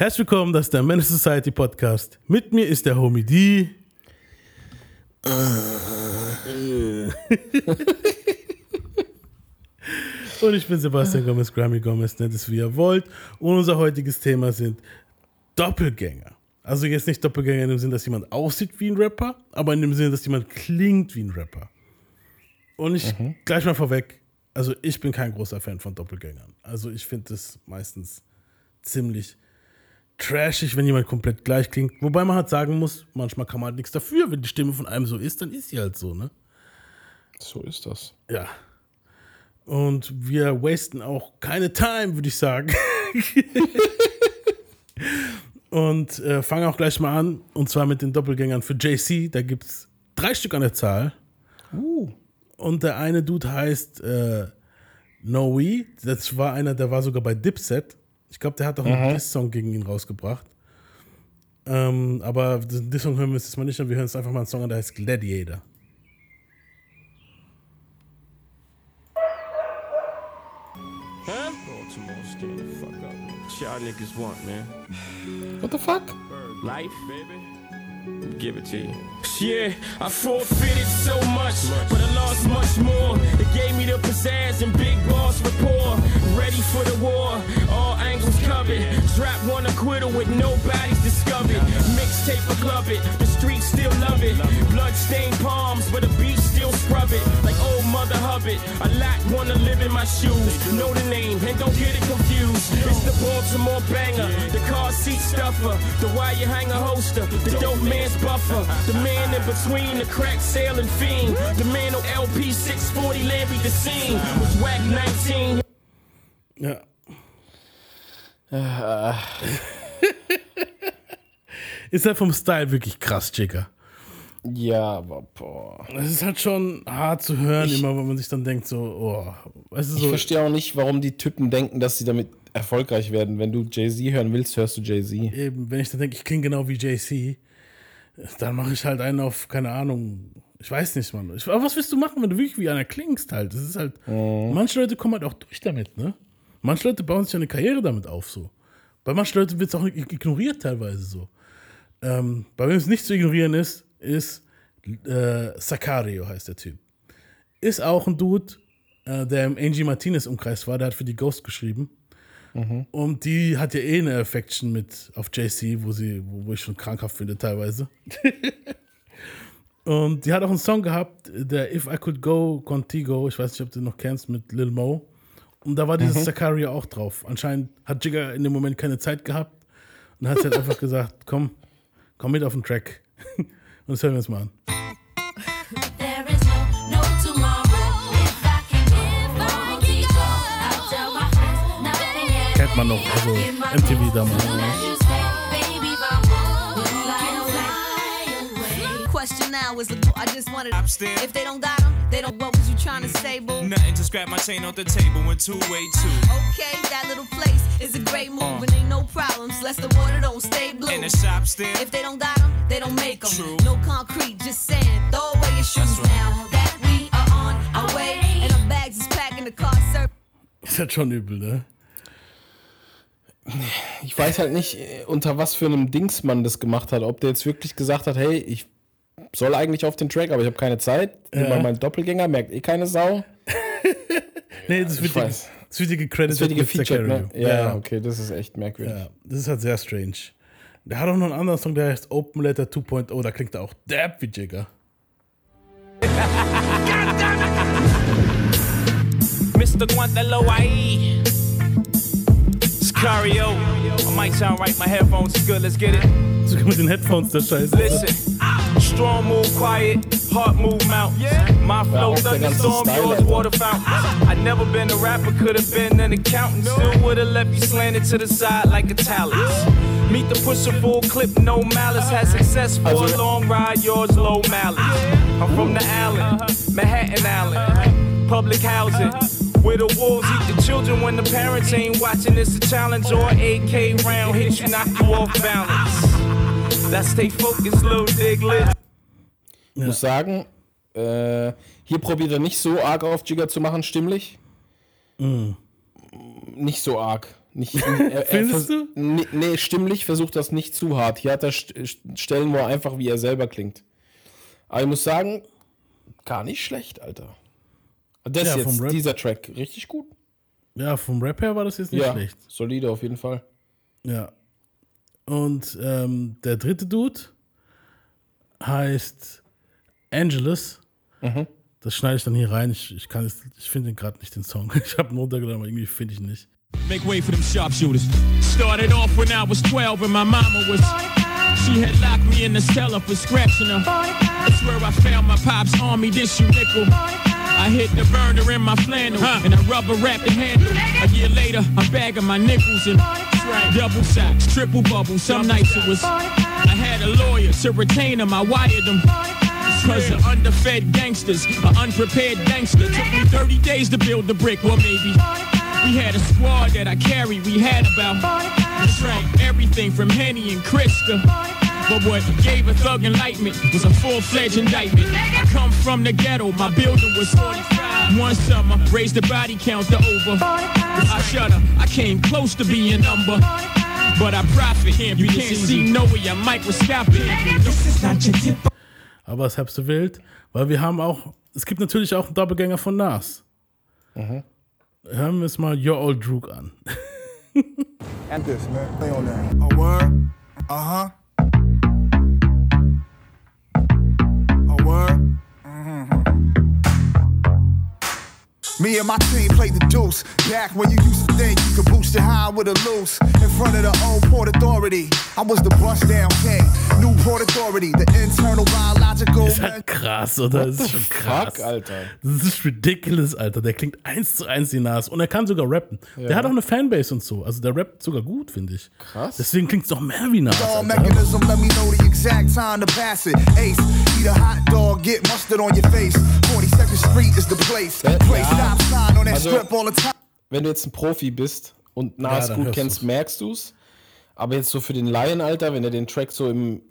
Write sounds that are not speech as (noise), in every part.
Herzlich willkommen, das ist der Menace Society Podcast. Mit mir ist der Homie D. Und ich bin Sebastian Gomez, Grammy Gomez, nennt es wie ihr wollt. Und unser heutiges Thema sind Doppelgänger. Also jetzt nicht Doppelgänger in dem Sinne, dass jemand aussieht wie ein Rapper, aber in dem Sinne, dass jemand klingt wie ein Rapper. Und ich mhm. gleich mal vorweg, also ich bin kein großer Fan von Doppelgängern. Also ich finde es meistens ziemlich trashig, wenn jemand komplett gleich klingt. Wobei man halt sagen muss, manchmal kann man halt nichts dafür. Wenn die Stimme von einem so ist, dann ist sie halt so, ne? So ist das. Ja. Und wir wasten auch keine Time, würde ich sagen. (laughs) und äh, fangen auch gleich mal an. Und zwar mit den Doppelgängern für JC. Da gibt es drei Stück an der Zahl. Uh. Und der eine Dude heißt äh, Noe. Das war einer, der war sogar bei Dipset. Ich glaube, der hat auch einen mhm. Diss-Song gegen ihn rausgebracht. Ähm, aber den Diss-Song hören wir jetzt mal nicht an. Wir hören jetzt einfach mal einen Song an, der heißt Gladiator. y'all niggas want, man? What the fuck? Life, baby. Give it to you. Yeah, I forfeited so much, but I lost much more. It gave me the pizzazz and big boss rapport. Ready for the war, one with nobody's discovered. Mixtape or club it, the streets still love it. Bloodstained palms, but the beach still scrub it. Like old Mother Hubbard, a lot wanna live in my shoes. Know the name and don't get it confused. It's the Baltimore banger, the car seat stuffer, the wire hanger holster, the dope man's buffer, the man in between the crack sailing fiend, the man on LP 640 Larry the scene was whack 19. Ja. (sighs) Uh, (laughs) ist halt vom Style wirklich krass, Chicker. Ja, aber boah. Es ist halt schon hart zu hören, ich, immer wenn man sich dann denkt, so, oh. Weißt du, so, ich verstehe auch nicht, warum die Typen denken, dass sie damit erfolgreich werden. Wenn du Jay-Z hören willst, hörst du Jay-Z. Eben, wenn ich dann denke, ich klinge genau wie Jay-Z, dann mache ich halt einen auf, keine Ahnung, ich weiß nicht, Mann. Ich, aber was willst du machen, wenn du wirklich wie einer klingst halt? Das ist halt, mhm. manche Leute kommen halt auch durch damit, ne? Manche Leute bauen sich eine Karriere damit auf, so. Bei manchen Leuten wird es auch ignoriert teilweise so. Ähm, bei wem es nicht zu ignorieren ist, ist äh, Sakario, heißt der Typ. Ist auch ein Dude, äh, der im Angie Martinez Umkreis war, der hat für die Ghost geschrieben. Mhm. Und die hat ja eh eine Affection mit auf JC, wo sie, wo, wo ich schon krankhaft finde teilweise. (laughs) und die hat auch einen Song gehabt, der If I Could Go Contigo, ich weiß nicht, ob du den noch kennst, mit Lil Mo. Und da war dieses mhm. Sakaria auch drauf. Anscheinend hat Jigga in dem Moment keine Zeit gehabt und hat halt einfach gesagt, komm, komm mit auf den Track. (laughs) Und das hören wir uns mal an. Kennt man noch, also MTV damals. Question now is, I just wanted. If they don't got them, they don't. What was you trying to say, boo? Nothing, just grab my chain off the table and two way two. Okay, that little place is a great move uh. and ain't no problems. Less the water don't stay blue. And the shop still. If they don't got them, they don't make them. True. No concrete, just saying. Throw away your shoes right. now. That we are on our way. And our bags is packing the car. Sir. Ist halt schon übel, ne? Ich weiß halt nicht, unter was für einem Dings man das gemacht hat. Ob der jetzt wirklich gesagt hat, hey, ich soll eigentlich auf den Track, aber ich habe keine Zeit. Ja. Nimm mal meinen Doppelgänger, merkt eh keine Sau. (laughs) nee, das wird, die, das wird die gecredited das wird die gefeatured, ne? ja, ja, okay, das ist echt merkwürdig. Ja, das ist halt sehr strange. Der hat auch noch einen anderen Song, der heißt Open Letter 2.0, da klingt er auch Dab wie Jigger. (laughs) Mr. Guantello, Sicario. I might sound right, my headphones are good, let's get it. Sogar mit den Headphones, der Scheiße. Listen. Strong move, quiet, heart move, mount. My flow, thunderstorm, yours, water fountain. I never been a rapper, could have been an accountant. Still would have left you slanted to the side like a talent. Meet the pusher full clip, no malice. Had success for a long ride, yours low malice. I'm from the island, Manhattan Island, public housing. Where the wolves eat the children when the parents ain't watching. It's a challenge or AK round hit you, knock you off balance. That stay focused, little diglet. Ich muss sagen, äh, hier probiert er nicht so arg auf Jigger zu machen, stimmlich. Mm. Nicht so arg. Nicht, (laughs) er, Findest du? Nee, nee, stimmlich versucht das nicht zu hart. Hier hat er Stellen, wo er einfach wie er selber klingt. Aber ich muss sagen, gar nicht schlecht, Alter. Das ja, jetzt, dieser Track, richtig gut. Ja, vom Rap her war das jetzt nicht ja, schlecht. Solide auf jeden Fall. Ja. Und ähm, der dritte Dude heißt Angelus. Mhm. Das schneide ich dann hier rein. Ich, ich, ich finde gerade nicht den Song. (laughs) Ich habe ihn runtergeladen, aber irgendwie finde ich ihn nicht. Make way for them sharpshooters. Started off when I was 12 and my mama was. She had locked me in the cellar for scratching her. That's where I found my pop's army tissue nickel. I hit the burner in my flannel huh. and I rubber wrapped the handle. A year later, I'm bagging my nickels and double sacks, triple bubbles. Some nights it was. I had a lawyer to retain him. I wired him. Cause the underfed gangsters, an unprepared gangster. Took me 30 days to build the brick, well maybe. We had a squad that I carried. We had about drank everything from Henny and Krista. But what gave a thug enlightenment was a full-fledged indictment. I come from the ghetto, my building was 45. One summer, raised the body count to over. I shudder, I came close to being number. But I profit, you can't see no way, I'm microscopic. This is not your tip. Aber es hab's so wild, weil wir haben auch, es gibt natürlich auch einen Doppelgänger von Nas. Mhm. Hören wir uns mal Your Old Droog an. And this, man. Play on that. A word? Uh-huh. A word? Me and my team played the deuce. Back when you used to think you could boost your high with a loose. In front of the old Port Authority. I was the bust down king. New Port Authority. The internal biological. Ist halt krass, oder? Das ist schon krass. Fuck, Alter. Das ist ridiculous, Alter. Der klingt eins zu eins wie Nas. Und er kann sogar rappen. Ja. Der hat auch eine Fanbase und so. Also der rappt sogar gut, finde ich. Krass. Deswegen klingt es doch mehr wie Nas. Mechanism, let me know the exact time to pass it. Ace, eat a hot dog, get mustard on your face. 42nd Street is the place. Place ja. Also, wenn du jetzt ein Profi bist und Nas ja, gut kennst, du's. merkst du es. Aber jetzt so für den Laien, Alter, wenn er den Track so im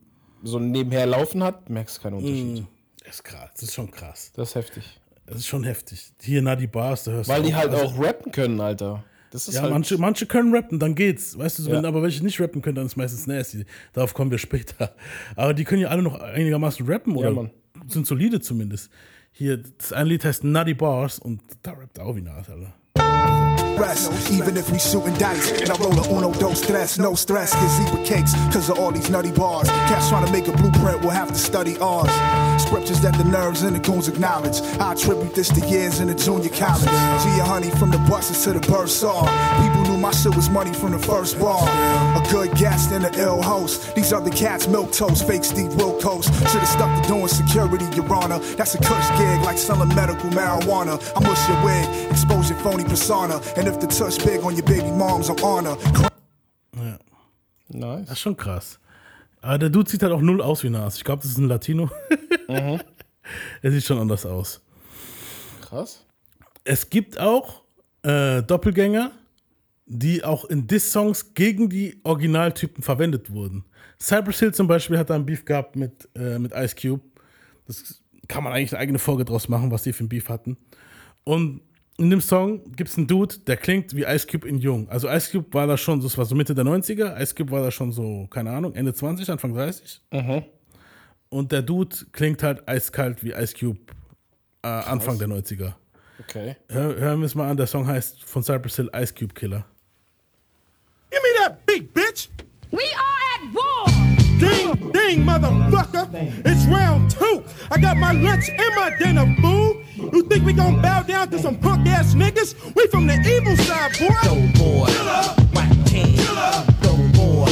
so nebenher laufen hat, merkst du keinen Unterschied. Mm, das ist krass, das ist schon krass. Das ist heftig. Das ist schon heftig. Hier na die Bars, da hörst Weil du die halt also, auch rappen können, Alter. ja, halt manche, manche können rappen, dann geht's. Weißt du, ja. wenn aber welche nicht rappen können, dann ist meistens nasty. Darauf kommen wir später. Aber die können ja alle noch einigermaßen rappen oder ja, sind solide zumindest. Hier, das ein Lied heißt Nutty Bars und da rappt auch wie Nas, Alter. Rest. Even if we shooting dice, and I roll a uno, dos, stress, no stress. Get zebra cakes, cause of all these nutty bars. Cats trying to make a blueprint, we'll have to study ours. Scriptures that the nerves and the goons acknowledge. I attribute this to years in the junior college. G honey from the buses to the birth saw. People knew my shit was money from the first bar. A good guest and an ill host. These other cats milk toast, fake Steve Wilkos. Should've stuck to doing security, your honor. That's a cush gig like selling medical marijuana. I mush your wig, expose your phony persona. And if the touch big on your baby moms, honor. Ja. Nice. Das ist schon krass. Aber der Dude sieht halt auch null aus wie Nas. Ich glaube, das ist ein Latino. mhm. (laughs) Er sieht schon anders aus. Krass. Es gibt auch äh, Doppelgänger, die auch in Diss-Songs gegen die Originaltypen verwendet wurden. Cypress Hill zum Beispiel hat da ein Beef gehabt mit, äh, mit Ice Cube. Das kann man eigentlich eine eigene Folge draus machen, was die für ein Beef hatten. Und in dem Song gibt es einen Dude, der klingt wie Ice Cube in Jung. Also Ice Cube war da schon, das war so Mitte der 90er, Ice Cube war da schon so, keine Ahnung, Ende 20, Anfang 30. Mhm. Und der Dude klingt halt eiskalt wie Ice Cube äh, Anfang der 90er. Okay. Hör, hören wir es mal an, der Song heißt von Cypress Hill Ice Cube Killer. Give me that beat, bitch! Ding, motherfucker! It's round two! I got my lunch and my dinner, fool! You think we gon' bow down to some punk ass niggas? We from the evil side, boy. Go boy, whack ten. Go boy,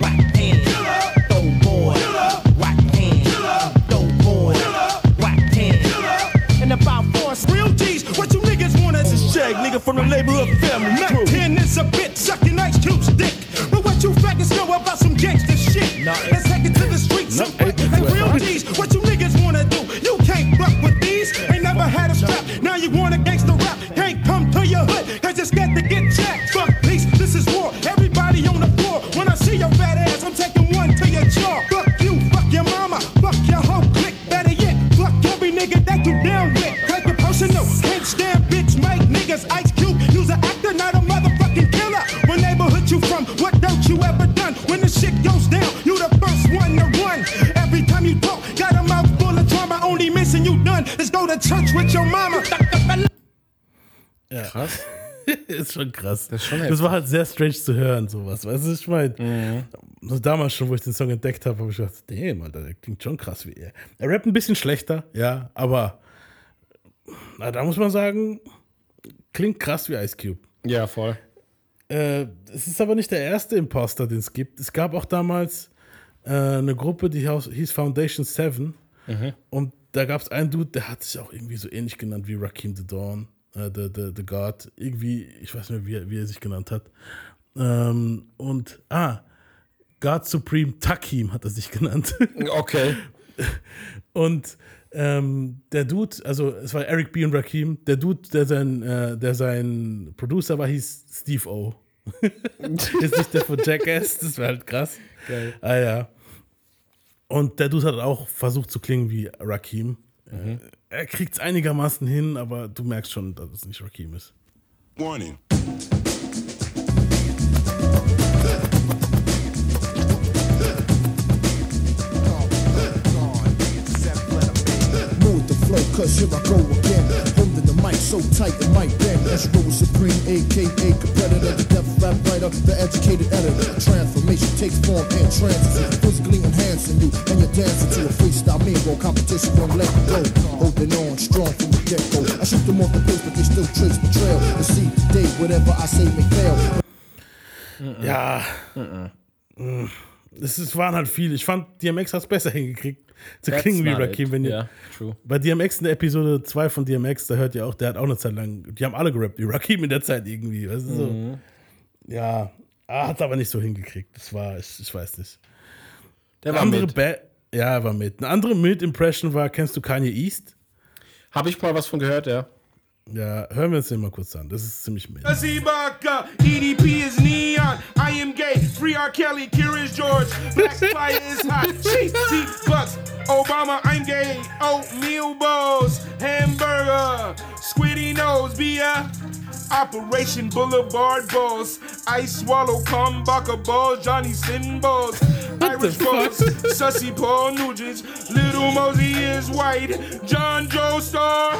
whack ten. Go boy, whack ten. Go boy, whack ten. And about four real G's, what you niggas want as a shag nigga from the neighborhood family? Mac 10 is a bitch sucking ice cube stick. But what you faggots know about some gangster shit? Want a gangster rap. Can't come to your hood, cause you're scared to get jacked. Fuck ist schon krass. Das, ist schon das war halt sehr strange zu hören, sowas. Weißt du, ich meine? Also damals schon, wo ich den Song entdeckt habe, habe ich gedacht, damn, Alter, der klingt schon krass wie er. Er rappt ein bisschen schlechter, ja, aber na, da muss man sagen, klingt krass wie Ice Cube. Ja, voll. Äh, es ist aber nicht der erste Imposter, den es gibt. Es gab auch damals äh, eine Gruppe, die hieß Foundation 7. Und da gab es einen Dude, der hat sich auch irgendwie so ähnlich genannt wie Rakim the Dawn, äh, the, the, the God. Irgendwie, ich weiß nicht mehr, wie, er- wie er sich genannt hat. Ähm, und, ah, God Supreme Takim hat er sich genannt. (laughs) Okay. Und ähm, der Dude, also es war Eric B. und Rakim, der Dude, der sein, äh, der sein Producer war, hieß Steve O. (laughs) ist nicht der von Jackass, das wäre halt krass. Geil. Ah ja. Und der Dude hat auch versucht zu klingen wie Rakim. Äh, Er kriegt es einigermaßen hin, aber du merkst schon, dass es nicht Rakim ist. Warning. Move the flow, cause here I go again. Holding the mic so tight it might bend. As you roll supreme, aka competitor, the deaf rap writer, the educated editor. Transformation takes form and trances, physically enhancing you, and you're dancing to a freestyle mean roll competition. Won't let you go. Holding on strong from the get go. I shoot them off the pace, but they still trace the trail. And see, they whatever I say may fail. Ja. Mm. Es waren halt viele. Ich fand, DMX hat es besser hingekriegt, zu That's klingen wie Rakim. Wenn ihr, Ja, true. Bei DMX in der Episode 2 von DMX, da hört ihr auch, der hat auch eine Zeit lang, die haben alle gerappt, wie Rakim in der Zeit irgendwie. Weißt du, so. Mhm. Ja, er hat aber nicht so hingekriegt. Das war, ich, ich weiß nicht. Der war andere mit. Ba- ja, er war mit. Eine andere Mit-Impression war, kennst du Kanye East? Habe ich mal was von gehört, ja. Ja, hören wir uns den mal kurz an. Das ist ziemlich. Ibaka, EDP is neon. I am gay. Free R. Kelly, Curious George. Black fire is hot. She's bucks. Obama, I'm gay. Oatmeal balls, hamburger, squiddy nose, beer. Operation Boulevard balls. I swallow Kumbaka balls, Johnny Sin balls. Irish balls, Sussy Paul Nugent. Little Mosey is white. John Joe Star.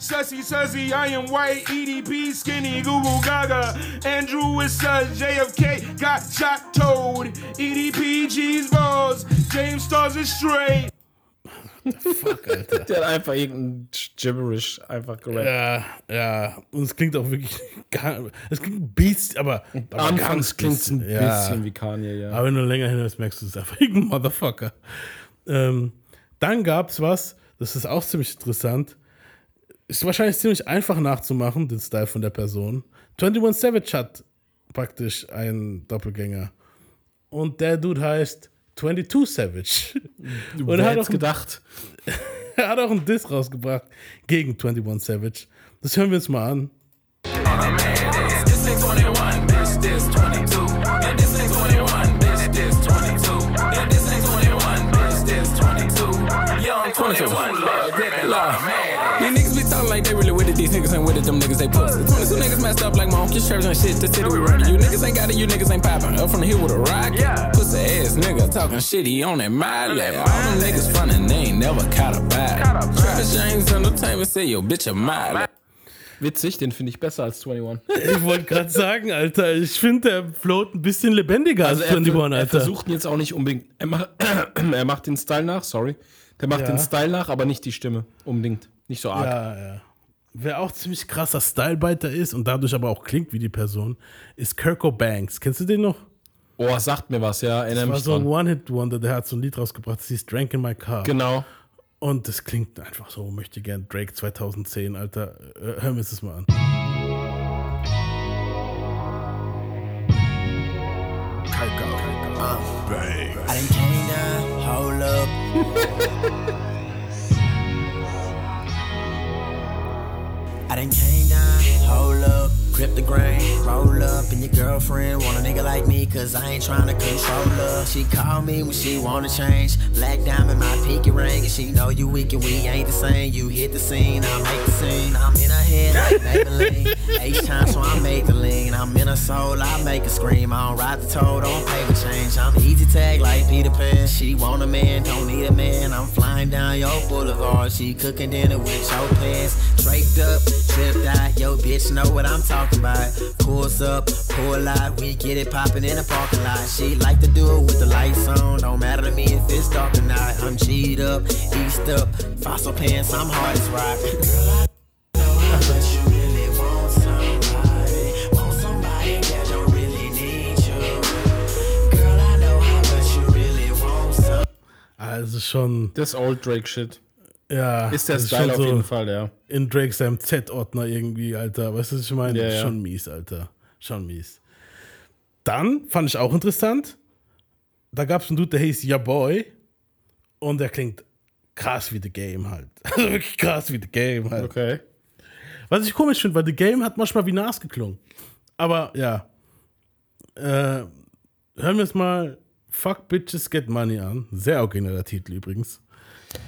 Sussy, sussy, I am white. EDP, skinny, Google Gaga. Andrew is sus, JFK, got shot toad. EDP, cheese balls. James Stars is straight. (laughs) Der hat einfach irgendein Gibberish einfach gerappt. Ja, ja. Und es klingt auch wirklich gar, es klingt Beast, aber, aber Anfangs klingt es ein bisschen, ja. bisschen wie Kanye, ja. Aber wenn du länger hinhörst, merkst du es ist einfach irgendein Motherfucker. Ähm, dann gab es was, das ist auch ziemlich interessant. Ist wahrscheinlich ziemlich einfach nachzumachen, den Style von der Person. 21 Savage hat praktisch einen Doppelgänger. Und der Dude heißt 22 Savage. Und Wer er hat, auch ein, gedacht? (laughs) er hat auch einen Diss rausgebracht gegen 21 Savage. Das hören wir uns mal an. This ain't 21, bitch, this 22. And this ain't 21, bitch, this 22. And this ain't 21, bitch, this 22. Young 21, Lord, These niggas ain't with it. Them niggas they pussy. 22 niggas messed up like my uncle shirts and shit. The city we running. You niggas ain't got it. You niggas ain't popping. Up from the hill with a rocket. Pussy ass nigga talking shit. He on that mile level. All them niggas frontin'. They ain't never caught a bag. Travis James Entertainment say yo bitch a mile. Witzig, den finde ich besser als 21. (laughs) Ich wollte gerade sagen, Alter, ich finde, der float ein bisschen lebendiger Also als er, 21, er Alter. versucht ihn jetzt auch nicht unbedingt. Er macht, (clears throat) er macht den Style nach, sorry. Der macht Ja. den Style nach, aber nicht die Stimme. Unbedingt. Nicht so arg. Ja, ja. Wer auch ziemlich krasser Stylebiter ist und dadurch aber auch klingt wie die Person, ist Kirko Banks. Kennst du den noch? Oh, sagt mir was, ja. Erinnere Das war so ein. One-Hit-Wonder, der hat so ein Lied rausgebracht, das hieß Drank in My Car. Genau. Und das klingt einfach so, möchte gern Drake 2010, Alter. Äh, hören wir uns das mal an. I done came down, hold up. (laughs) I done came down, hold up. Grip the grain, roll up, and your girlfriend want a nigga like me, cause I ain't tryna control her. She call me when she wanna change. Black diamond, my pinky ring, and she know you weak and we ain't the same. You hit the scene, I make the scene. I'm in her head like Maybelline. H time, so I make the lean. I'm in her soul, I make her scream. I don't ride the toad don't pay I'm I'm easy tag like Peter Pan. She want a man, don't need a man. I'm flying down your boulevard. She cooking dinner with your pants. Draped up, tripped out. Yo, bitch, know what I'm talking about. Pulls up, pull out. We get it popping in the parking lot. She like to do it with the lights on. Don't matter to me if it's dark or not. I'm G'd up, eased up. Fossil pants, I'm hard as rock. Girl, I know how much you really want somebody. Want somebody that don't really need you. Girl, I know how much you really want somebody. Also ah, schon, Das Old Drake Shit. Ja. Ist der Style auf so jeden Fall, ja. In Drake seinem Z-Ordner irgendwie, Alter. Weißt du, was ich meine? Ja, ja. Schon mies, Alter. Schon mies. Dann fand ich auch interessant. Da gab es einen Dude, der hieß Ja Boy. Und der klingt krass wie The Game halt. (laughs) Also wirklich krass wie The Game halt. Okay. Was ich komisch finde, weil The Game hat manchmal wie Nas geklungen. Aber ja. Äh, hören wir uns mal Fuck Bitches Get Money an. Sehr origineller Titel übrigens.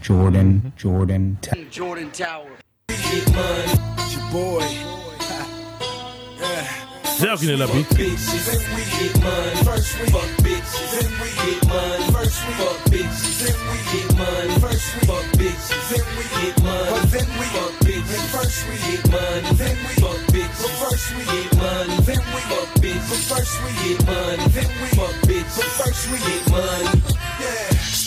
Jordan, Jordan, Jordan Tower. Your boy. Sehr origineller Beat. bitches, then we get money. First we fuck bitches, then we get money. First we fuck bitches, then we get money. First we fuck bitches, then we get money. But then we fuck bitches. First we get money, then we fuck bitches. But first we get money, then we fuck bitches. But first we get money, then we fuck bitches. But first we get money.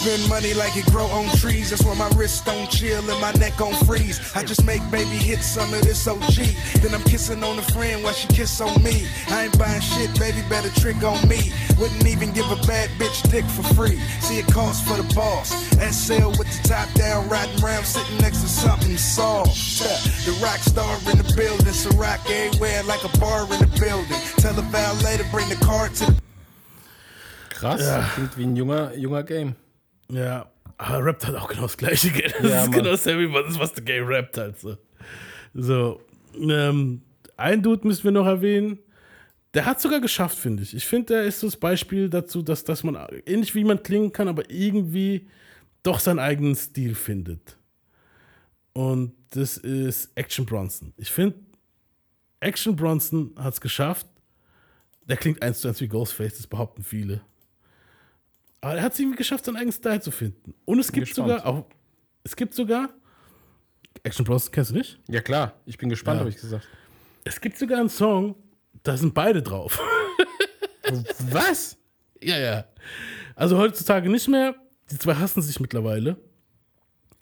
Spend money like it grow on trees. That's why my wrist don't chill and my neck on freeze. I just make baby hit some of this OG. Then I'm kissing on a friend while she kiss on me. I ain't buying shit, baby, better trick on me. Wouldn't even give a bad bitch dick for free. See it costs for the boss. SL with the top down, riding around, sitting next to something soft. The rock star in the building, so rock everywhere like a bar in the building. Tell the valet to bring the car to the Krass. Klingt wie ein junger, junger Game. Ja, aber rappt halt auch genau das gleiche. gell? Das Ja, ist Mann. genau dasselbe, was, das, was der Game rappt halt so. So, ähm, ein Dude müssen wir noch erwähnen. Der hat sogar geschafft, finde ich. Ich finde, der ist so das Beispiel dazu, dass, dass man ähnlich wie man klingen kann, aber irgendwie doch seinen eigenen Stil findet. Und das ist Action Bronson. Ich finde, Action Bronson hat es geschafft. Der klingt eins zu eins wie Ghostface, das behaupten viele. Aber er hat es irgendwie geschafft, seinen eigenen Style zu finden. Und es gibt gespannt. sogar auch, es gibt sogar, Action Bronson kennst du nicht? Ja, klar. Ich bin gespannt, Ja. habe ich gesagt. Es gibt sogar einen Song, da sind beide drauf. (laughs) Was? ja, ja. Also heutzutage nicht mehr. Die zwei hassen sich mittlerweile.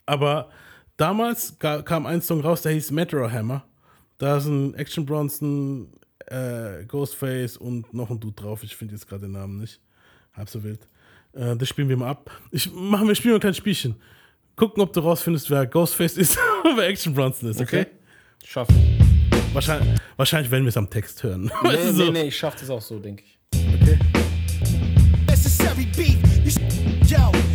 Aber damals kam ein Song raus, der hieß Metro Hammer. Da sind Action Bronson, äh, Ghostface und noch ein Dude drauf. Ich finde jetzt gerade den Namen nicht. Halb so wild. Äh, das spielen wir mal ab. Ich machen wir spielen mal ein kleines Spielchen. Gucken, ob du rausfindest, wer Ghostface ist (laughs) und wer Action Bronson ist, okay? Schaffen. Wahrscheinlich, wahrscheinlich werden wir es am Text hören. Nee, Weißt du, nee, so. nee, ich schaff das auch so, denke ich. Okay. Necessary. You Yo, touch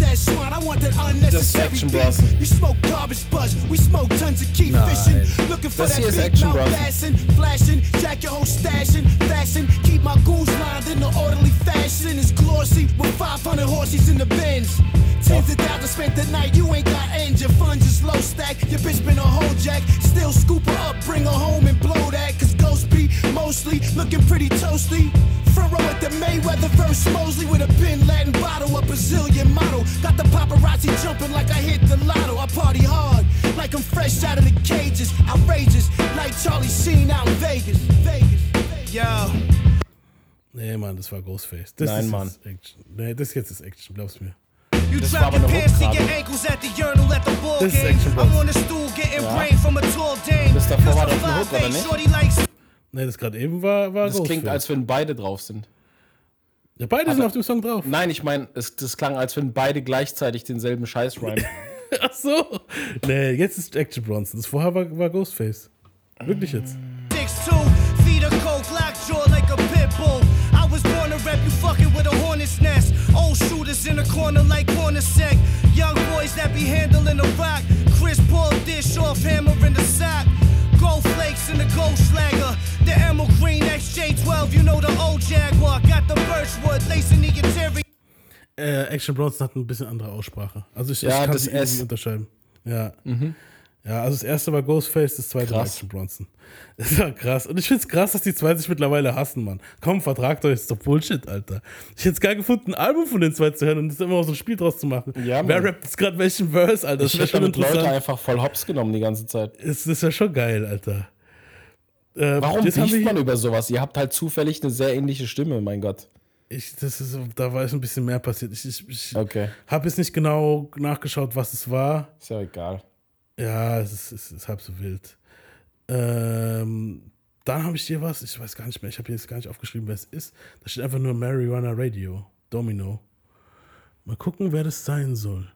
that swine. I want that unnecessary beef. You smoke garbage buzz. We smoke tons of keep Nein. fishing. Looking for that big mouth blasting, flashing, jack your whole stashing, fashion. Keep my goons lined in the orderly fashion. It's glossy with 500 horses in the bins. Tens of thousands spent the night. You ain't got ends. Your funds is low stack. Your bitch been a whole jack. Still scoop her up, bring her home and blow that. Cause Ghost be mostly looking pretty toasty. Front row at the Mayweather verse Mosley with a Bin Latin bottle, a Brazilian model. Got the paparazzi jumping like I hit the lotto. I party hard, like I'm fresh out of the cages. Outrageous, like Charlie Sheen out in Vegas. Vegas. Yo. Nee, Mann, das war Ghostface. Das Nein, ist Mann. jetzt Action. Nee, das jetzt ist Action, glaub's mir. You Das drop your pants to your ankles at the urinal at the ball game. I'm on the stool getting Ja. brain from a tall dame. Das davor war Cause I'm Hook, oder 5'8", nicht? Shorty likes Nee, das gerade eben war, war Das klingt, als wenn beide drauf sind. ja, beide sind auf dem Song drauf. Nein, ich meine, es, das klang, als wenn beide gleichzeitig denselben Scheiß rhymen. (laughs) Ach so. Nee, jetzt ist Action Bronson. Das vorher war, war Ghostface. Wirklich jetzt. You fucking with a hornet's nest. Old shooters in the corner like corner sec. Young boys that be handling the rock. Chris Paul dish off hammer in the sock. Gold flakes in the gold slagger. The emerald green XJ12, you know the old Jaguar. Got the birchwood, lacing the interior. Äh, Action Bronson hat ein bisschen andere Aussprache. Also ich, Ja, ich kann das sie irgendwie S. unterscheiden. Mhm. Ja. Ja, also das erste war Ghostface, das zweite war Krass. Action Bronson. (laughs) Das war krass. Und ich find's krass, dass die zwei sich mittlerweile hassen, Mann. Komm, vertragt euch, das ist doch Bullshit, Alter. Ich hätte es geil gefunden, ein Album von den zwei zu hören und das immer auch so ein Spiel draus zu machen. Ja, Wer rappt jetzt gerade welchen Verse, Alter? Das Ich hätte damit Leute einfach voll hops genommen die ganze Zeit. Das, das wäre schon geil, Alter. Äh, Warum beeft man hier, über sowas? Ihr habt halt zufällig eine sehr ähnliche Stimme, mein Gott. ich, das ist, da war jetzt ein bisschen mehr passiert. Ich, ich, ich Okay. habe jetzt nicht genau nachgeschaut, was es war. Ist ja egal. Ja, es ist, es ist halb so wild. Ähm, dann habe ich hier was, ich weiß gar nicht mehr, ich habe hier jetzt gar nicht aufgeschrieben, wer es ist. Da steht einfach nur Marijuana Radio, Domino. Mal gucken, wer das sein soll.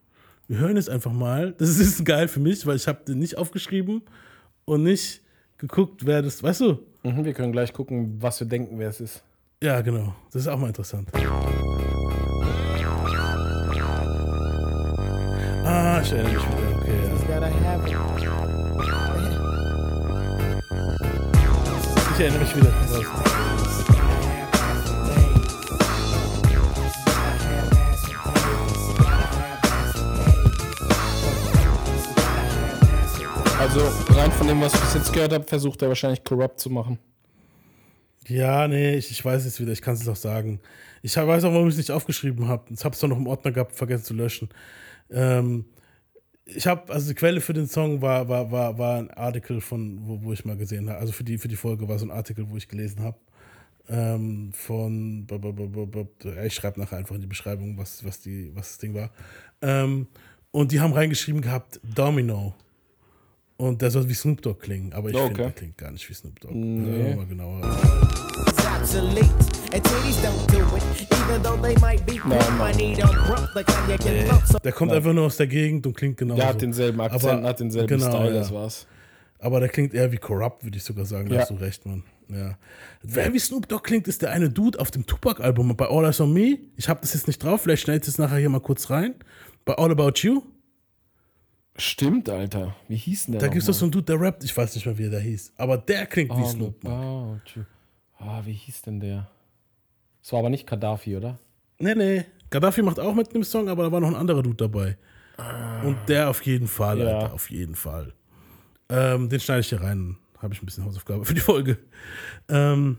Wir hören es einfach mal. Das ist geil für mich, weil ich habe den nicht aufgeschrieben und nicht geguckt, wer das, weißt du? Mhm, wir können gleich gucken, was wir denken, wer es ist. Ja, genau. Das ist auch mal interessant. Ah, ich erinnere mich wieder. Okay, ja. Ich erinnere mich wieder. Also rein von dem, was ich bis jetzt gehört habe, versucht er wahrscheinlich Corrupt zu machen. Ja, nee, ich, ich weiß es wieder, ich kann es auch sagen. Ich hab- weiß auch, warum ich es nicht aufgeschrieben habe. Ich habe es doch noch im Ordner gehabt, vergessen zu löschen. Ähm, ich habe, also die Quelle für den Song war, war, war, war ein Artikel von, wo, wo ich mal gesehen habe. Also für die, für die Folge war so ein Artikel, wo ich gelesen habe. Ähm, von, b- b- b- b- b- ich schreibe nachher einfach in die Beschreibung, was, was, die, was das Ding war. Ähm, und die haben reingeschrieben gehabt, Domino. Und der soll wie Snoop Dogg klingen, aber ich Oh, finde, okay. der klingt gar nicht wie Snoop Dogg. Nee. Ja, mal genauer. Nein, Der kommt einfach nur aus der Gegend und klingt genauso. Der hat denselben Akzent, Aber- hat denselben genau, Style, ja. das war's. Aber der klingt eher wie Corrupt, würde ich sogar sagen. Da Ja. hast du recht, Mann. Ja. Wer wie Snoop Dogg klingt, ist der eine Dude auf dem Tupac-Album bei All Eyes on Me. Ich habe das jetzt nicht drauf, vielleicht schneide ich das nachher hier mal kurz rein. Bei All About You. Stimmt, Alter. Wie hieß denn der Da gibt es doch so einen Dude, der rappt. Ich weiß nicht mehr, wie der hieß. Aber der klingt wie mal? Snoop. Mann. Oh, tschü- ah, wie hieß denn der? Das war aber nicht Gaddafi, oder? Nee, nee. Gaddafi macht auch mit einem Song, aber da war noch ein anderer Dude dabei. Und der auf jeden Fall, Ja. Alter, auf jeden Fall. Ähm, den schneide ich hier rein. Habe ich ein bisschen Hausaufgabe für die Folge. Ähm,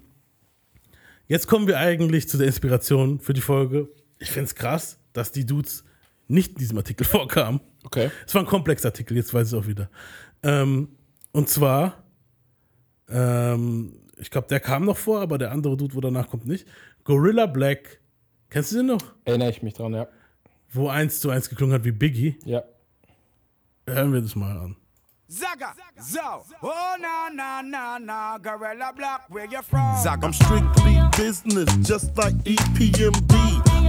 jetzt kommen wir eigentlich zu der Inspiration für die Folge. Ich finde es krass, dass die Dudes nicht in diesem Artikel (laughs) vorkamen. Okay. Es war ein Komplexartikel, jetzt weiß ich es auch wieder. Ähm, und zwar, ähm, ich glaube, der kam noch vor, aber der andere Dude, wo danach kommt, nicht. Gorilla Black, kennst du den noch? Erinnere ich mich dran, ja. Wo eins zu eins geklungen hat wie Biggie. Ja. Hören wir das mal an. Zaga, zo, oh na na na na, Gorilla Block, where you from? I'm strictly business, just like E EPMD.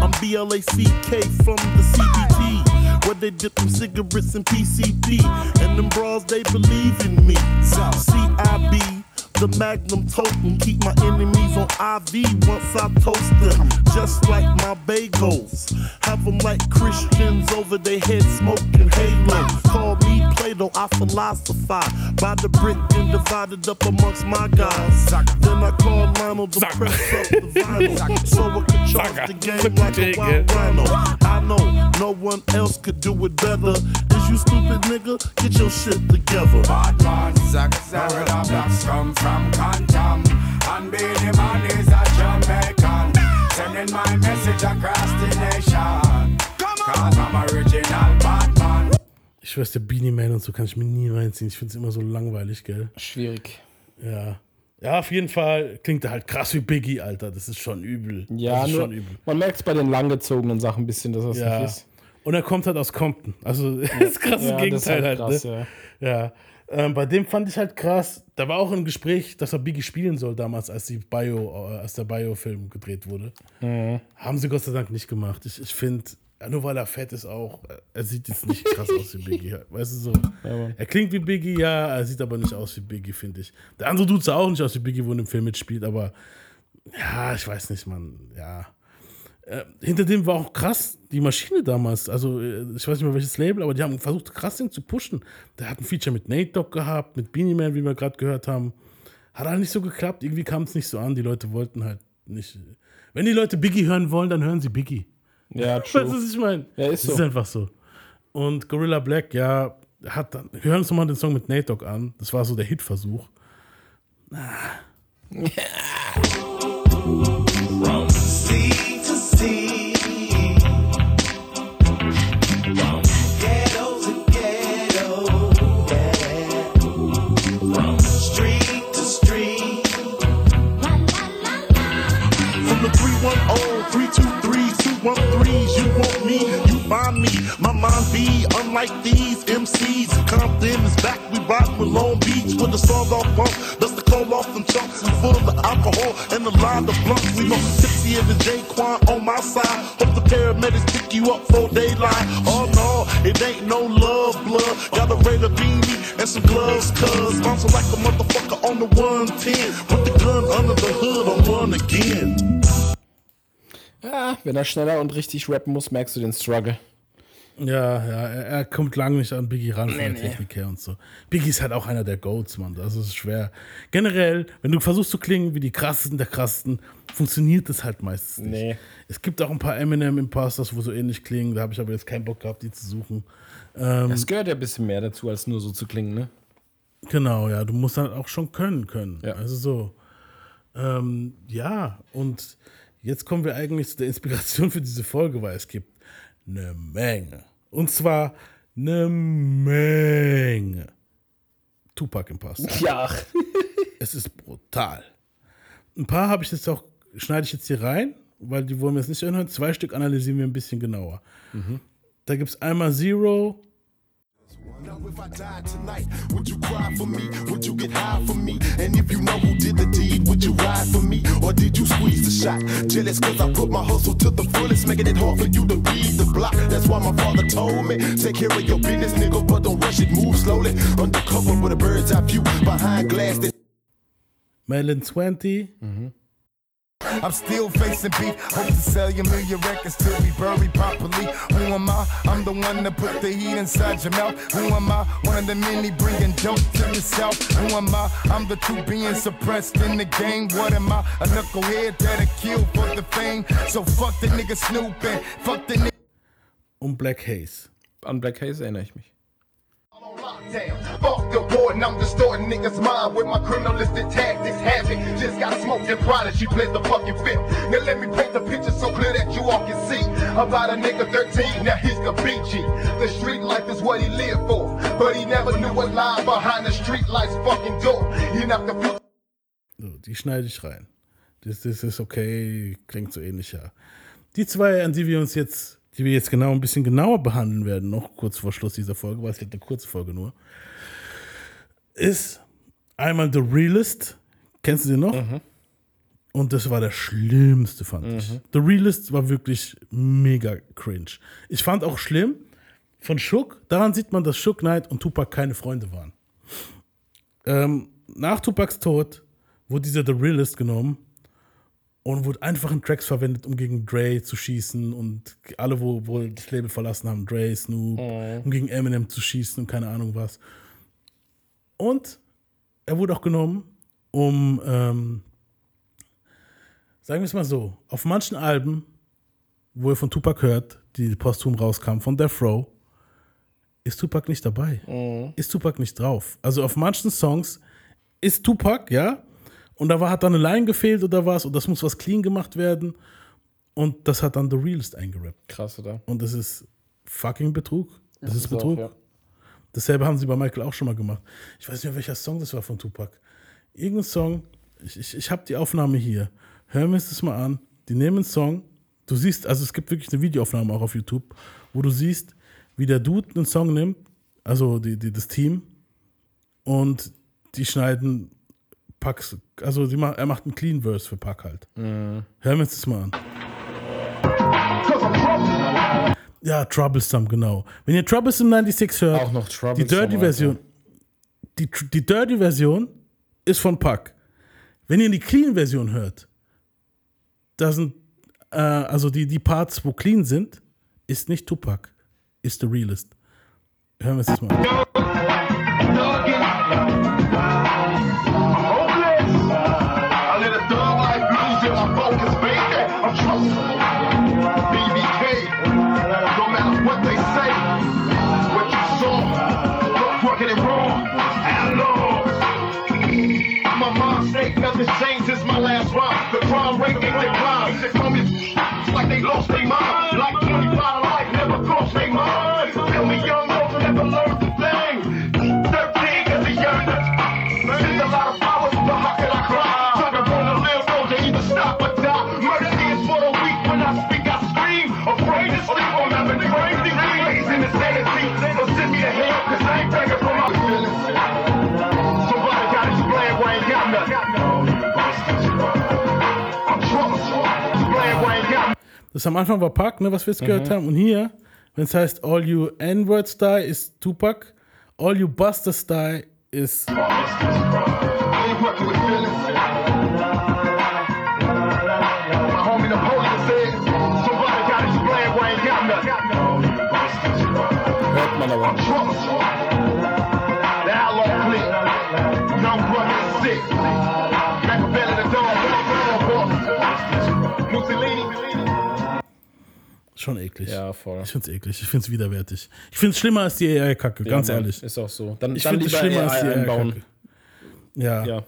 I'm BLACK from the CBT, where they dip them cigarettes in PCP. And them bras, they believe in me. CIB, the magnum totem, keep my enemies on IV once I toast them. Just like my bagels, have them like Christians over their head smoking halo. Call me Plato, I philosophize by the brick and divided up amongst my guys. Then I call Lionel to press up the vinyl, so I can charge the game like a wild rhino. I know no one else could do it better. Is you stupid nigga? Get your shit together. Bad man, Zaga, Gorilla Blocks come from Quantum, and Beanie Man is a Jamaican, sending my message across the nation. Cause I'm original Batman. Ich schwör's dir, Beanie Man und so kann ich mir nie reinziehen. Ich find's immer so langweilig, gell? Schwierig. Ja. Ja, auf jeden Fall klingt er halt krass wie Biggie, Alter. Das ist schon übel. Ja, das ist nur, schon übel. man merkt es bei den langgezogenen Sachen ein bisschen, dass das Ja. nicht ist. Und er kommt halt aus Compton. Also (laughs) das ist krass Ja, Gegenteil das ist halt halt. krass, ne? ja. Ähm, bei dem fand ich halt krass. Da war auch ein Gespräch, dass er Biggie spielen soll damals, als die Bio, äh, als der Bio-Film gedreht wurde. Mhm. Haben sie Gott sei Dank nicht gemacht. Ich, ich finde, nur weil er fett ist auch, er sieht jetzt nicht (laughs) krass aus wie Biggie. Weißt du so? Mann. er klingt wie Biggie, ja, er sieht aber nicht aus wie Biggie, finde ich. Der andere Dude sah auch nicht aus wie Biggie, wo in dem Film mitspielt, aber ja, ich weiß nicht, Mann. Ja. Äh, hinter dem war auch krass die Maschine damals. Also, äh, ich weiß nicht mehr welches Label, aber die haben versucht, krass den zu pushen. Der hat ein Feature mit Nate Dogg gehabt, mit Beanie Man, wie wir gerade gehört haben. Hat halt nicht so geklappt. Irgendwie kam es nicht so an. Die Leute wollten halt nicht. Wenn die Leute Biggie hören wollen, dann hören sie Biggie. Ja, (laughs) Weißt du, true. was ich meine? Ja, ist Das ist so. einfach so. Und Gorilla Black, ja, hat dann, wir hören uns nochmal den Song mit Nate Dogg an. Das war so der Hitversuch. Ah. From (laughs) wenn er schneller und richtig rappen muss, merkst du den Struggle. Ja, ja, er, er kommt lange nicht an Biggie ran von der Nee, nee. Technik her und so. Biggie ist halt auch einer der Goats, Mann. Das ist schwer. Generell, wenn du versuchst zu klingen wie die krassesten der krassesten, funktioniert das halt meistens nicht. Nee. Es gibt auch ein paar Eminem Imposters, wo so ähnlich klingen. Da habe ich aber jetzt keinen Bock gehabt, die zu suchen. Ähm, Es gehört ja ein bisschen mehr dazu, als nur so zu klingen, ne? Genau, ja, du musst halt auch schon können können. Ja. Also so. Ähm, ja, und jetzt kommen wir eigentlich zu der Inspiration für diese Folge, weil es gibt eine Menge. Und zwar eine Menge. Tupac im Pass. Ja. (laughs) Es ist brutal. Ein paar habe ich jetzt auch, schneide ich jetzt hier rein, weil die wollen wir jetzt nicht anhören. Zwei Stück analysieren wir ein bisschen genauer. Da gibt es einmal Zero, Now if I died tonight, would you cry for me? Would you get high for me? And if you know who did the deed, would you ride for me? Or did you squeeze the shot? Jealous cause I put my hustle to the fullest, making it hard for you to read the block. That's why my father told me, take care of your business, nigga, but don't rush it, move slowly. Undercover with a bird's eye view, behind glass that Melon 20. Mm-hmm. I'm still facing beef. Hope to sell you million records till we buried properly. Who am I? I'm the one that put the heat inside your mouth. Who am I? One of the many bringing dope to the south. Who am I? I'm the truth being suppressed in the game. What am I? A knucklehead that'll kill for the fame. So fuck the nigga Snoop and fuck the nigga. und Black Haze. An Black Haze erinnere ich mich. Fuck the board and I'm distorting niggas' mind with my criminalistic tactics. Habit just got smoked and prodigy played the fucking fifth. Now let me paint the picture so clear that you all can see about a nigga 13. Now he's the BG. The street life is what he lived for, but he never knew what lied behind the street lights fucking door. He knocked the. So, die schneide ich rein. Das, das ist okay, klingt so ähnlich, ja. Die zwei, an die wir uns jetzt, die wir jetzt genau ein bisschen genauer behandeln werden, noch kurz vor Schluss dieser Folge, weil es wird eine kurze Folge nur, ist einmal The Realist. Kennst du den noch? Und das war der schlimmste, fand ich. The Realist war wirklich mega cringe. Ich fand auch schlimm von Shook, daran sieht man, dass Shook Knight und Tupac keine Freunde waren. Ähm, nach Tupacs Tod wurde dieser The Realist genommen und wurde einfach in Tracks verwendet, um gegen Dre zu schießen und alle, wo, wo das Label verlassen haben, Dre, Snoop, um gegen Eminem zu schießen und keine Ahnung was. Und er wurde auch genommen, um, ähm, sagen wir es mal so, auf manchen Alben, wo ihr von Tupac hört, die posthum rauskamen, von Death Row, ist Tupac nicht dabei. Ist Tupac nicht drauf. Also auf manchen Songs ist Tupac, ja, und da war, hat dann eine Line gefehlt oder was, und das muss was clean gemacht werden. Und das hat dann The Realist eingerappt. Krass, oder? Und das ist fucking Betrug. Das, ist ist auch, Betrug. ja. Dasselbe haben sie bei Michael auch schon mal gemacht. Ich weiß nicht, welcher Song das war von Tupac. Irgendein Song, ich, ich, ich habe die Aufnahme hier. Hören wir uns das mal an. Die nehmen einen Song. Du siehst, also es gibt wirklich eine Videoaufnahme auch auf YouTube, wo du siehst, wie der Dude einen Song nimmt, also die, die, das Team, und die schneiden Packs, also die, ma- er macht einen Clean Verse für Pack halt. Hören wir uns das mal an. Ja, Troublesome, genau. Wenn ihr Troublesome 96 hört, Auch noch die Troublesome, Dirty-Version, die, die Dirty-Version ist von Pack. Wenn ihr die Clean-Version hört, da sind, äh, also die, die Parts, wo clean sind, ist nicht Tupac, ist The Realist. Hören wir uns das mal an. Das am Anfang war Pac, ne, was wir jetzt gehört haben. Und hier, wenn es heißt All You N-Words Die, ist Tupac. All You Busters Die ist. Schon eklig. Ja, voll. Ich find's eklig. Ich find's widerwärtig. Ich find's schlimmer als die AI-Kacke, ganz Ja, Mann, ehrlich. Ist auch so. Dann, Ich dann finde es schlimmer als die AI. AI-Kacke. Ja. Ja.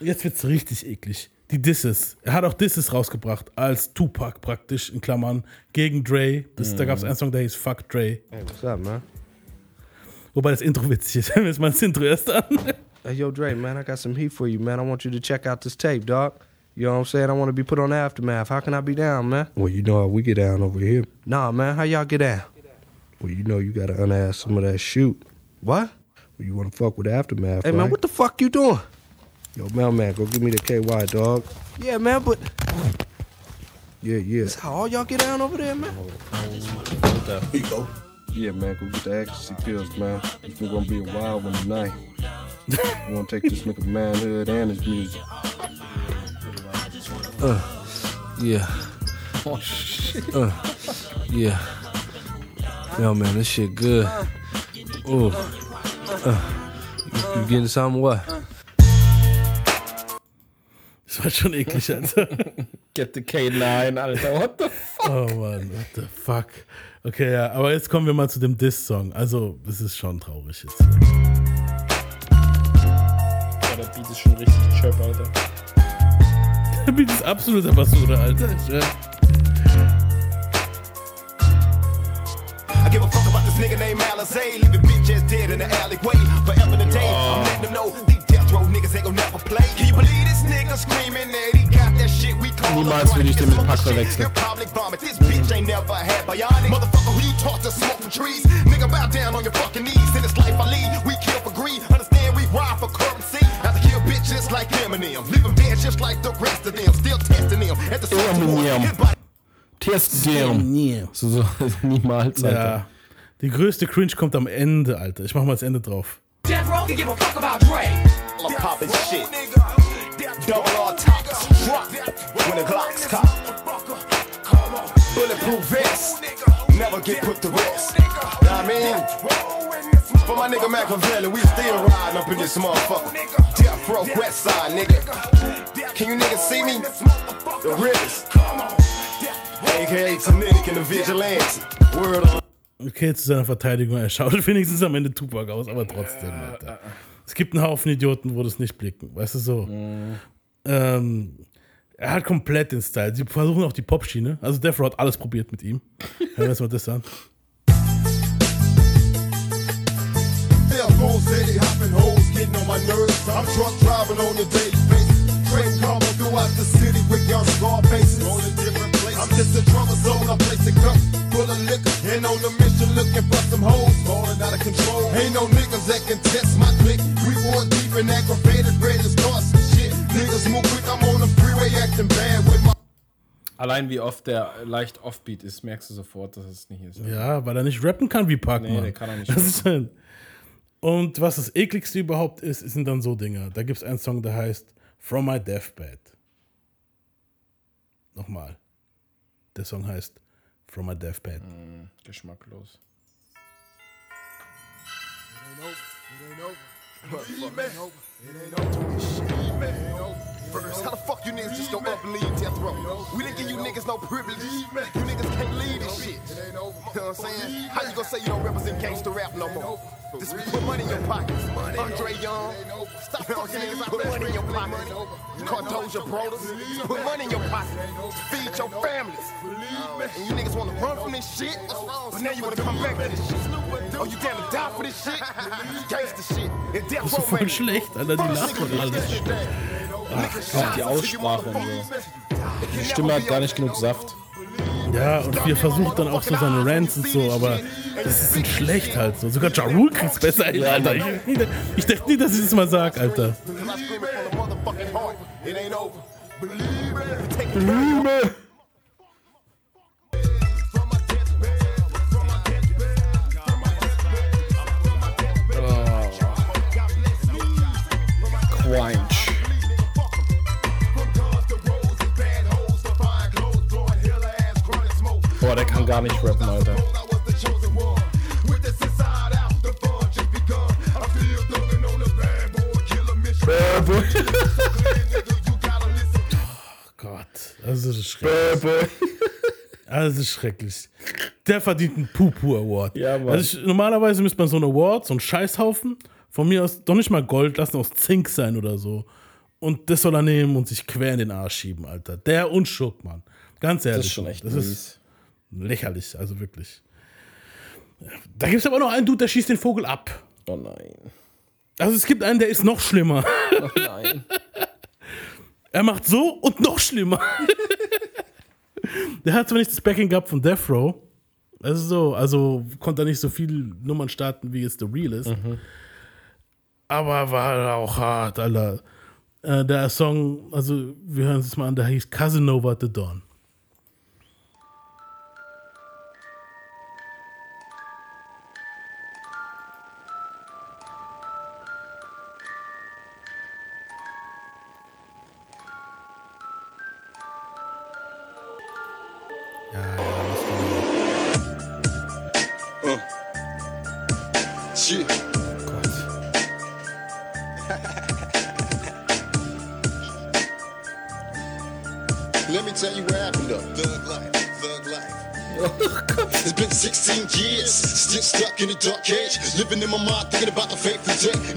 Jetzt wird's richtig eklig. Die Disses. Er hat auch Disses rausgebracht als Tupac praktisch, in Klammern, gegen Dre. Das, Da Mhm. gab's einen Song, der hieß Fuck Dre. Hey, what's up, man? Wobei das Intro witzig ist. Hören wir jetzt mal das Intro erst an. Hey, yo, Dre, man, I got some heat for you, man. I want you to check out this tape, dog. You know what I'm saying? I want to be put on the aftermath. How can I be down, man? Well, you know how we get down over here. Nah, man, how y'all get down? Well, you know you gotta unass some of that shoot. What? Well, you wanna fuck with aftermath, Hey, man, what the fuck you doing? Yo, mailman, go give me the KY, dog. Yeah, man, but... Yeah, yeah. That's how all y'all get down over there, man? Here you go. Yeah, man, go get the ecstasy pills, man. It's gonna be a wild one tonight. I (laughs) wanna take this nigga manhood and his music. Uh, yeah. Oh, shit. Uh, yeah. Yo, man, this shit good. Ooh. Uh, you, you getting something? What? Das war schon eklig, Alter. (laughs) Get the K9, Alter. What the fuck? Oh Mann, what the fuck. Okay, ja, aber jetzt kommen wir mal zu dem Diss-Song. Also, das ist schon traurig jetzt. Ja, der Beat ist schon richtig chirp, Alter. (laughs) Beat ist absoluter Basura, Alter. Ich, I give a fuck about this nigga named Alizé. Leave a bitch ass dead in the alleyway. Forever and a day. I'm letting them know these death row niggas ain't gonna never play. Can you believe this nigga screaming that he got that shit we call Niemals würde ich den mit Pack verwechseln. This bitch ain't never had bionic. Motherfucker, who you talk to smoke from trees? Nigga, bow down on your fucking knees. In this life I lead, we kill for greed. Understand we ride for currency. Bitches like Eminem. Leave them dead just like the rest of them. Still testing them at the. Eminem. Testim. So, so, (laughs) niemals, Alter. ja. Die größte Cringe kommt am Ende, Alter. Ich mach mal das Ende drauf. Death Row can give a fuck about Dre. I'm popping shit. Double R tops drop when the Glocks cop. Bulletproof vest. Never get put to rest. Know what I mean? For my nigga Machiavelli, we still riding up in this motherfucker. Row West Side, nigga. Can you niggas see me? The realest. AKA Tonic and the Vigilante. Word on. Okay, zu seiner Verteidigung, er schaut (laughs) wenigstens am Ende Tupac aus, aber trotzdem, Alter. Es gibt einen Haufen Idioten, wo das nicht blicken, weißt du so. Ähm, er hat komplett den Style. Sie versuchen auch die Pop-Schiene. Also Death Row hat alles probiert mit ihm. (laughs) Hören wir uns mal das an. City hopping hoes getting on my nerves. I'm truck driving on a daily basis. Train karma throughout the city with young scar faces. A different place. I'm just a drummer zone. I'm placing cups full of liquor. And on a mission looking for some hoes. Falling out of control. Ain't no niggas that can test my click. We war deep and aggravated, ready to start some shit. Niggas move quick. I'm on the freeway acting bad with my. Allein wie oft der leicht offbeat ist, merkst du sofort, dass es nicht ist. Ja, weil er nicht rappen kann wie Pac, Nee, der kann auch nicht Das ist Und was das ekligste überhaupt ist, sind dann so Dinger. Da gibt es einen Song, der heißt From My Deathbed. Nochmal. Der Song heißt From My Deathbed. Mm, geschmacklos. First, how the fuck you niggas just don't up and leave death row? We didn't give you niggas no privilege. You niggas can't leave this shit. You know what I'm saying? How you gonna say you don't represent gangster rap no more? Just put money in your pockets. Andre Young. Stop know what Put money in your pocket. Cardoja Brothers. Put money in your pockets. Feed your families. And you niggas wanna run from this shit, but now you wanna come back to this shit. Oh, (laughs) Das ist row voll schlecht, Alter, die lachen alles. Ach, auch die Aussprache und so. Die Stimme hat gar nicht genug Saft. Ja, und wir versuchen dann auch so seine Rants und so, aber das ist schlecht halt so. Sogar Ja Rule kriegt's besser hin, Ja, Alter. Ich, ich, dachte nie, dass ich das mal sag, Alter. Believe gar nicht rappen, Alter. Bad boy. Gott, also das ist schrecklich. Also das ist schrecklich. Der verdient einen Pupu Award. Ja, Mann. also ich, normalerweise müsste man so einen Award, so einen Scheißhaufen, von mir aus doch nicht mal Gold, lassen aus Zink sein oder so. Und das soll er nehmen und sich quer in den Arsch schieben, Alter. Der und Schuck, Mann. Ganz ehrlich. Das ist schon echt Das mies. ist lächerlich, also wirklich. Da gibt es aber noch einen Dude, der schießt den Vogel ab. Oh nein. Also es gibt einen, der ist noch schlimmer. Oh nein. (laughs) Er macht so und noch schlimmer. (laughs) der hat zwar nicht das Backing gehabt von Death Row. Also so, also konnte er nicht so viel Nummern starten, wie jetzt The Real ist. Aber war auch hart, Alter. Äh, der Song, also wir hören es mal an, der hieß Casanova the Dawn.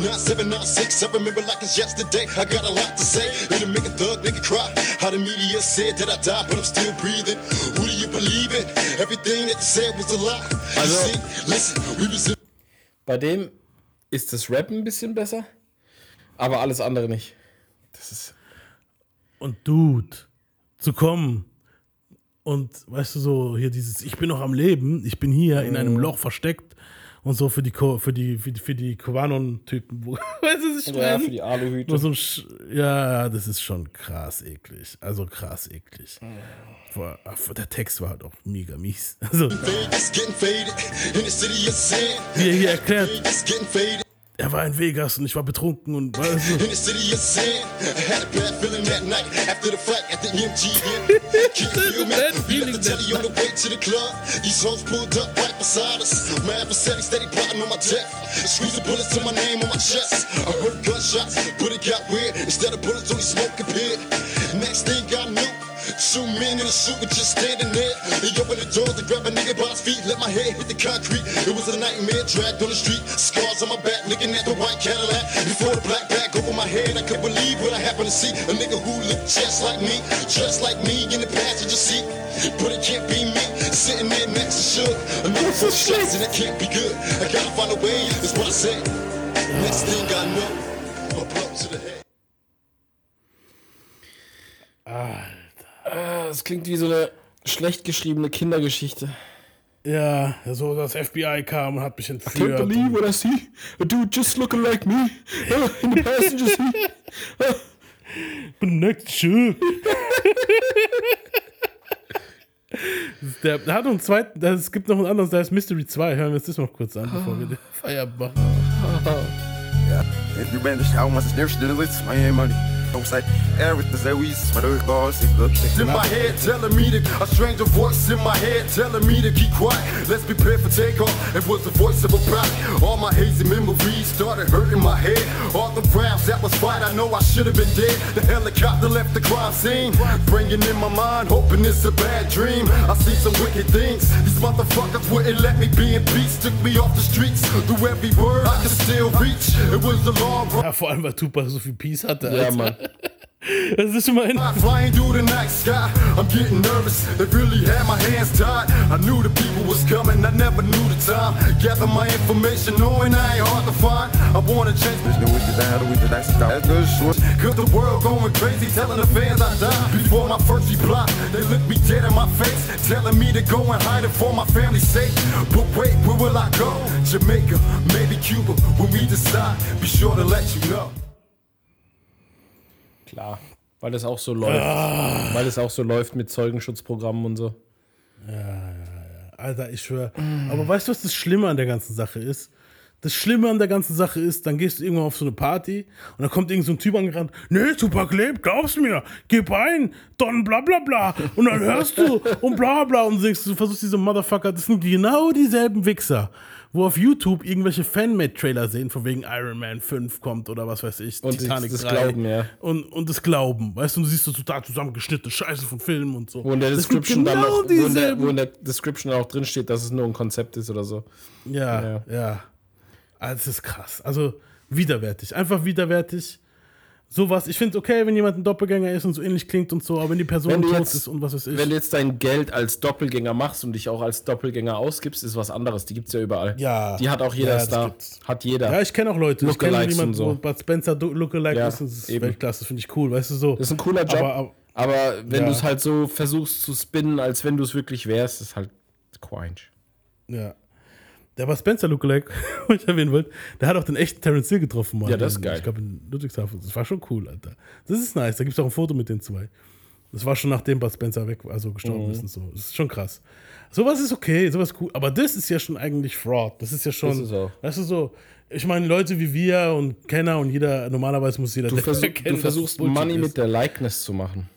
99796. I remember like it's yesterday. I got a lot to say. It'll make a thug nigga cry. How the media said that I died, but I'm still breathing. Who do you believe in? Everything that they said was a lie. Also, see, listen, we was Bei dem ist das Rap ein bisschen besser, aber alles andere nicht. Das ist. Und Dude, zu kommen und weißt du so, hier dieses, ich bin noch am Leben, ich bin hier mhm. in einem mhm. Loch versteckt und so für die Ko- für die für die, für die Quanon-Typen, wo- (laughs) weißt du, was ich Ja, meine? für die Aluhüte. So ja, das ist schon krass eklig. Also krass eklig. Boah, Der Text war halt auch mega mies. (laughs) Also, wie er hier erklärt. Er war in Vegas und ich war betrunken und weißt In du, the city of sin, I had a bad feeling that night after the fight at the MGM. Can you feel me? We left the telly on the way to the club. These hoes pulled up right beside us. My adversary steady plotting on my death. Squeezing bullets to my name on my chest. I heard gunshots, but it got weird. Instead of bullets, only smoke appeared. Next thing I knew. Two men in a suit were just standing there. They opened the doors to grab a nigga by his feet. Let my head hit the concrete. It was a nightmare dragged on the street. Scars on my back, looking at the white Cadillac. Before the black bag over my head, I couldn't believe what I happened to see. A nigga who looked just like me, just like me in the passenger seat. But it can't be me, sitting there next to Suge. Another four shots and that can't be good. I gotta find a way, is what I said. Next thing I know, a blow to the head. Ah, Das klingt wie so eine schlecht geschriebene Kindergeschichte. ja, so das FBI kam und hat mich I can't entführt. believe what I see. A dude just looking like me in the passenger seat. Uh, Benackt schön. Der, hat noch einen zweiten, es gibt noch einen anderen, der heißt Mystery 2. Hören wir uns das noch kurz an, bevor wir den Feierabend machen. If you been the shower once, it's never still it's my money. Don't say everything that we swear to God, see good In my head telling me to a stranger voice in my head telling me to keep quiet. Let's prepare for takeoff. It was the voice of a prophet. All my hazy memories started hurting my head. All the rounds that was fight, I know I should have been dead. The helicopter left the crime scene, bringing in my mind, hoping it's a bad dream. I see some wicked things. These motherfuckers wouldn't let me be in peace. Took me off the streets. Through every word I could still reach. It was a long Ja, vor allem, weil Tupac so viel Peace hatte. Ja, Alter. Mann. Das ist schon mal ein. Flying through the night sky, I'm getting nervous. They really had my hands tied. I knew the people was coming, I never knew the time. Gather my information, knowing I ain't hard to find. I wanna change this. Then we get down, we get nice and That's good short. Cause the world going crazy, telling the fans I died before my first reply. They look me dead in my face, telling me to go and hide it for my family's sake. But wait, where will I go? Jamaica, maybe Cuba. When we decide, be sure to let you know. Klar. Weil das auch so läuft. Ah. Weil es auch so läuft mit Zeugenschutzprogrammen und so. Ja, ja, ja. Alter, ich schwöre. Aber weißt du, was das Schlimme an der ganzen Sache ist? Das Schlimme an der ganzen Sache ist, dann gehst du irgendwann auf so eine Party und dann kommt irgend so ein Typ angerannt, nee, Tupac lebt, glaub's mir, gib ein, Don bla bla bla. Und dann hörst du und bla bla und denkst, du versuchst diese Motherfucker, das sind genau dieselben Wichser, wo auf YouTube irgendwelche Fanmade-Trailer sehen, von wegen Iron Man 5 kommt oder was weiß ich, Und Titanic das 3. Glauben, ja. Und, und das Glauben, weißt du, und du siehst so total zusammengeschnittene Scheiße von Filmen und so. Wo in der Description dann genau noch, wo in der, wo in der Description auch drin steht, dass es nur ein Konzept ist oder so. Ja, ja. Also, das ist krass. Also widerwärtig. Einfach widerwärtig. Sowas. Ich finde okay, wenn jemand ein Doppelgänger ist und so ähnlich klingt und so, aber wenn die Person Wenn tot jetzt, ist und was weiß ich. wenn du jetzt dein Geld als Doppelgänger machst und dich auch als Doppelgänger ausgibst, ist was anderes. Die gibt es ja überall. Ja. Die hat auch jeder Ja, Star. gibt's. Hat jeder. ja, ich kenne auch Leute. Ich kenne jemanden, so. Bud Spencer Lookalike Ja, ist ist eben. Weltklasse. Das finde ich cool, weißt du so. Das ist ein cooler Job. Aber, aber, Aber wenn Ja. du es halt so versuchst zu spinnen, als wenn du es wirklich wärst, ist halt Quinch. ja. Der war Spencer Lookalike, (laughs) wo ich erwähnen wollte. Der hat auch den echten Terence Hill getroffen, Mann. Ja, das ist geil. Ich glaube, in Ludwigshafen. Das war schon cool, Alter. Das ist nice. Da gibt es auch ein Foto mit den zwei. Das war schon nachdem Bud Spencer weg, also gestorben Mhm. ist und so. Das ist schon krass. Sowas ist okay, sowas cool. Aber das ist ja schon eigentlich Fraud. Das ist ja schon. Das ist auch. Weißt du so, ich meine, Leute wie wir und Kenner und jeder, normalerweise muss jeder Du, versuch, erkennen, du versuchst Money ist. mit der Likeness zu machen.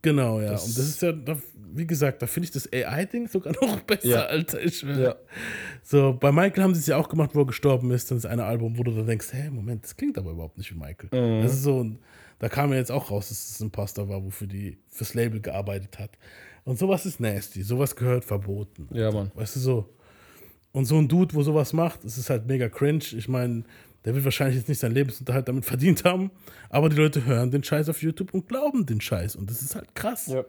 Genau, ja. Das- und das ist ja, wie gesagt, da finde ich das AI-Ding sogar (laughs) noch besser, Ja. Alter. Ich schwöre. Ja. So, bei Michael haben sie es ja auch gemacht, wo er gestorben ist. Dann ist eine Album, wo du dann denkst, hey, Moment, das klingt aber überhaupt nicht wie Michael. Mhm. Das ist so, ein- da kam ja jetzt auch raus, dass es ein Pastor war, wofür die fürs Label gearbeitet hat. Und sowas ist nasty. Sowas gehört verboten. Ja, Mann. Weißt du so? Und so ein Dude, wo sowas macht, das ist halt mega cringe. Ich meine, der wird wahrscheinlich jetzt nicht seinen Lebensunterhalt damit verdient haben, aber die Leute hören den Scheiß auf YouTube und glauben den Scheiß. Und das ist halt krass. Ja.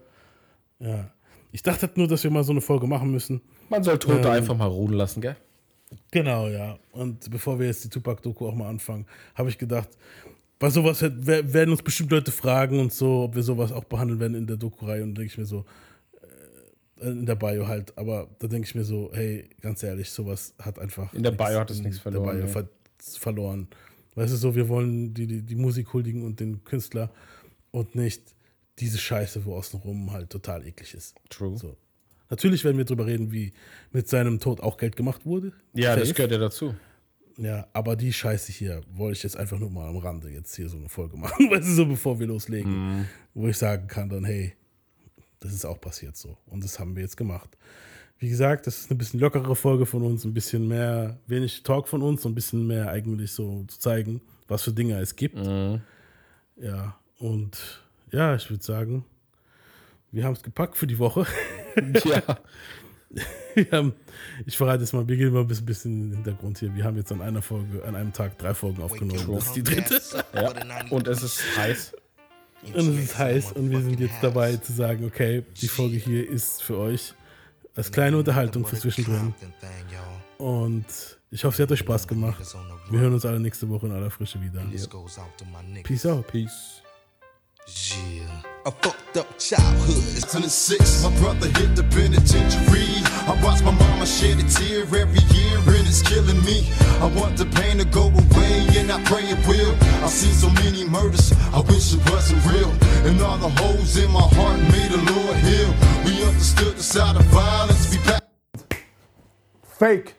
Ja. Ich dachte nur, dass wir mal so eine Folge machen müssen. Man soll Tote Ähm, einfach mal ruhen lassen, gell? Genau, ja. Und bevor wir jetzt die Tupac-Doku auch mal anfangen, habe ich gedacht, bei sowas werden uns bestimmt Leute fragen und so, ob wir sowas auch behandeln werden in der Doku-Reihe. Und denke ich mir so, äh, in der Bio halt. Aber da denke ich mir so, hey, ganz ehrlich, sowas hat einfach. In der Bio hat es nichts der verloren, Bio nee. ver verloren. Weißt du so, wir wollen die, die, die Musik huldigen und den Künstler und nicht diese Scheiße, wo außenrum halt total eklig ist. True. So. Natürlich werden wir drüber reden, wie mit seinem Tod auch Geld gemacht wurde. Ja, das Safe. gehört ja dazu. Ja, aber die Scheiße hier wollte ich jetzt einfach nur mal am Rande jetzt hier so eine Folge (laughs) machen, weißt du, so bevor wir loslegen, Mhm. wo ich sagen kann dann, hey, das ist auch passiert so und das haben wir jetzt gemacht. Wie gesagt, das ist eine bisschen lockerere Folge von uns, ein bisschen mehr, wenig Talk von uns, ein bisschen mehr eigentlich so zu zeigen, was für Dinge es gibt. Mhm. Ja, und ja, ich würde sagen, wir haben es gepackt für die Woche. (laughs) Ja. (laughs) Haben, ich verrate jetzt mal, wir gehen mal ein bisschen, bisschen in den Hintergrund hier. Wir haben jetzt an einer Folge, an einem Tag drei Folgen aufgenommen. Das ist die dritte. Ja. Und es ist heiß. Und es ist heiß und wir sind jetzt dabei zu sagen, okay, die Folge hier ist für euch als kleine Unterhaltung für zwischendrin. Und ich hoffe, sie hat euch Spaß gemacht. Wir hören uns alle nächste Woche in aller Frische wieder. Peace out. Peace. Yeah. A fucked up childhood. In the six, my brother hit the penitentiary. I watch my mama shed a tear every year, and it's killing me. I want the pain to go away, and I pray it will. I've seen so many murders, I wish it wasn't real. And all the holes in my heart made the Lord heal. We understood the side of violence. Be back. Fake.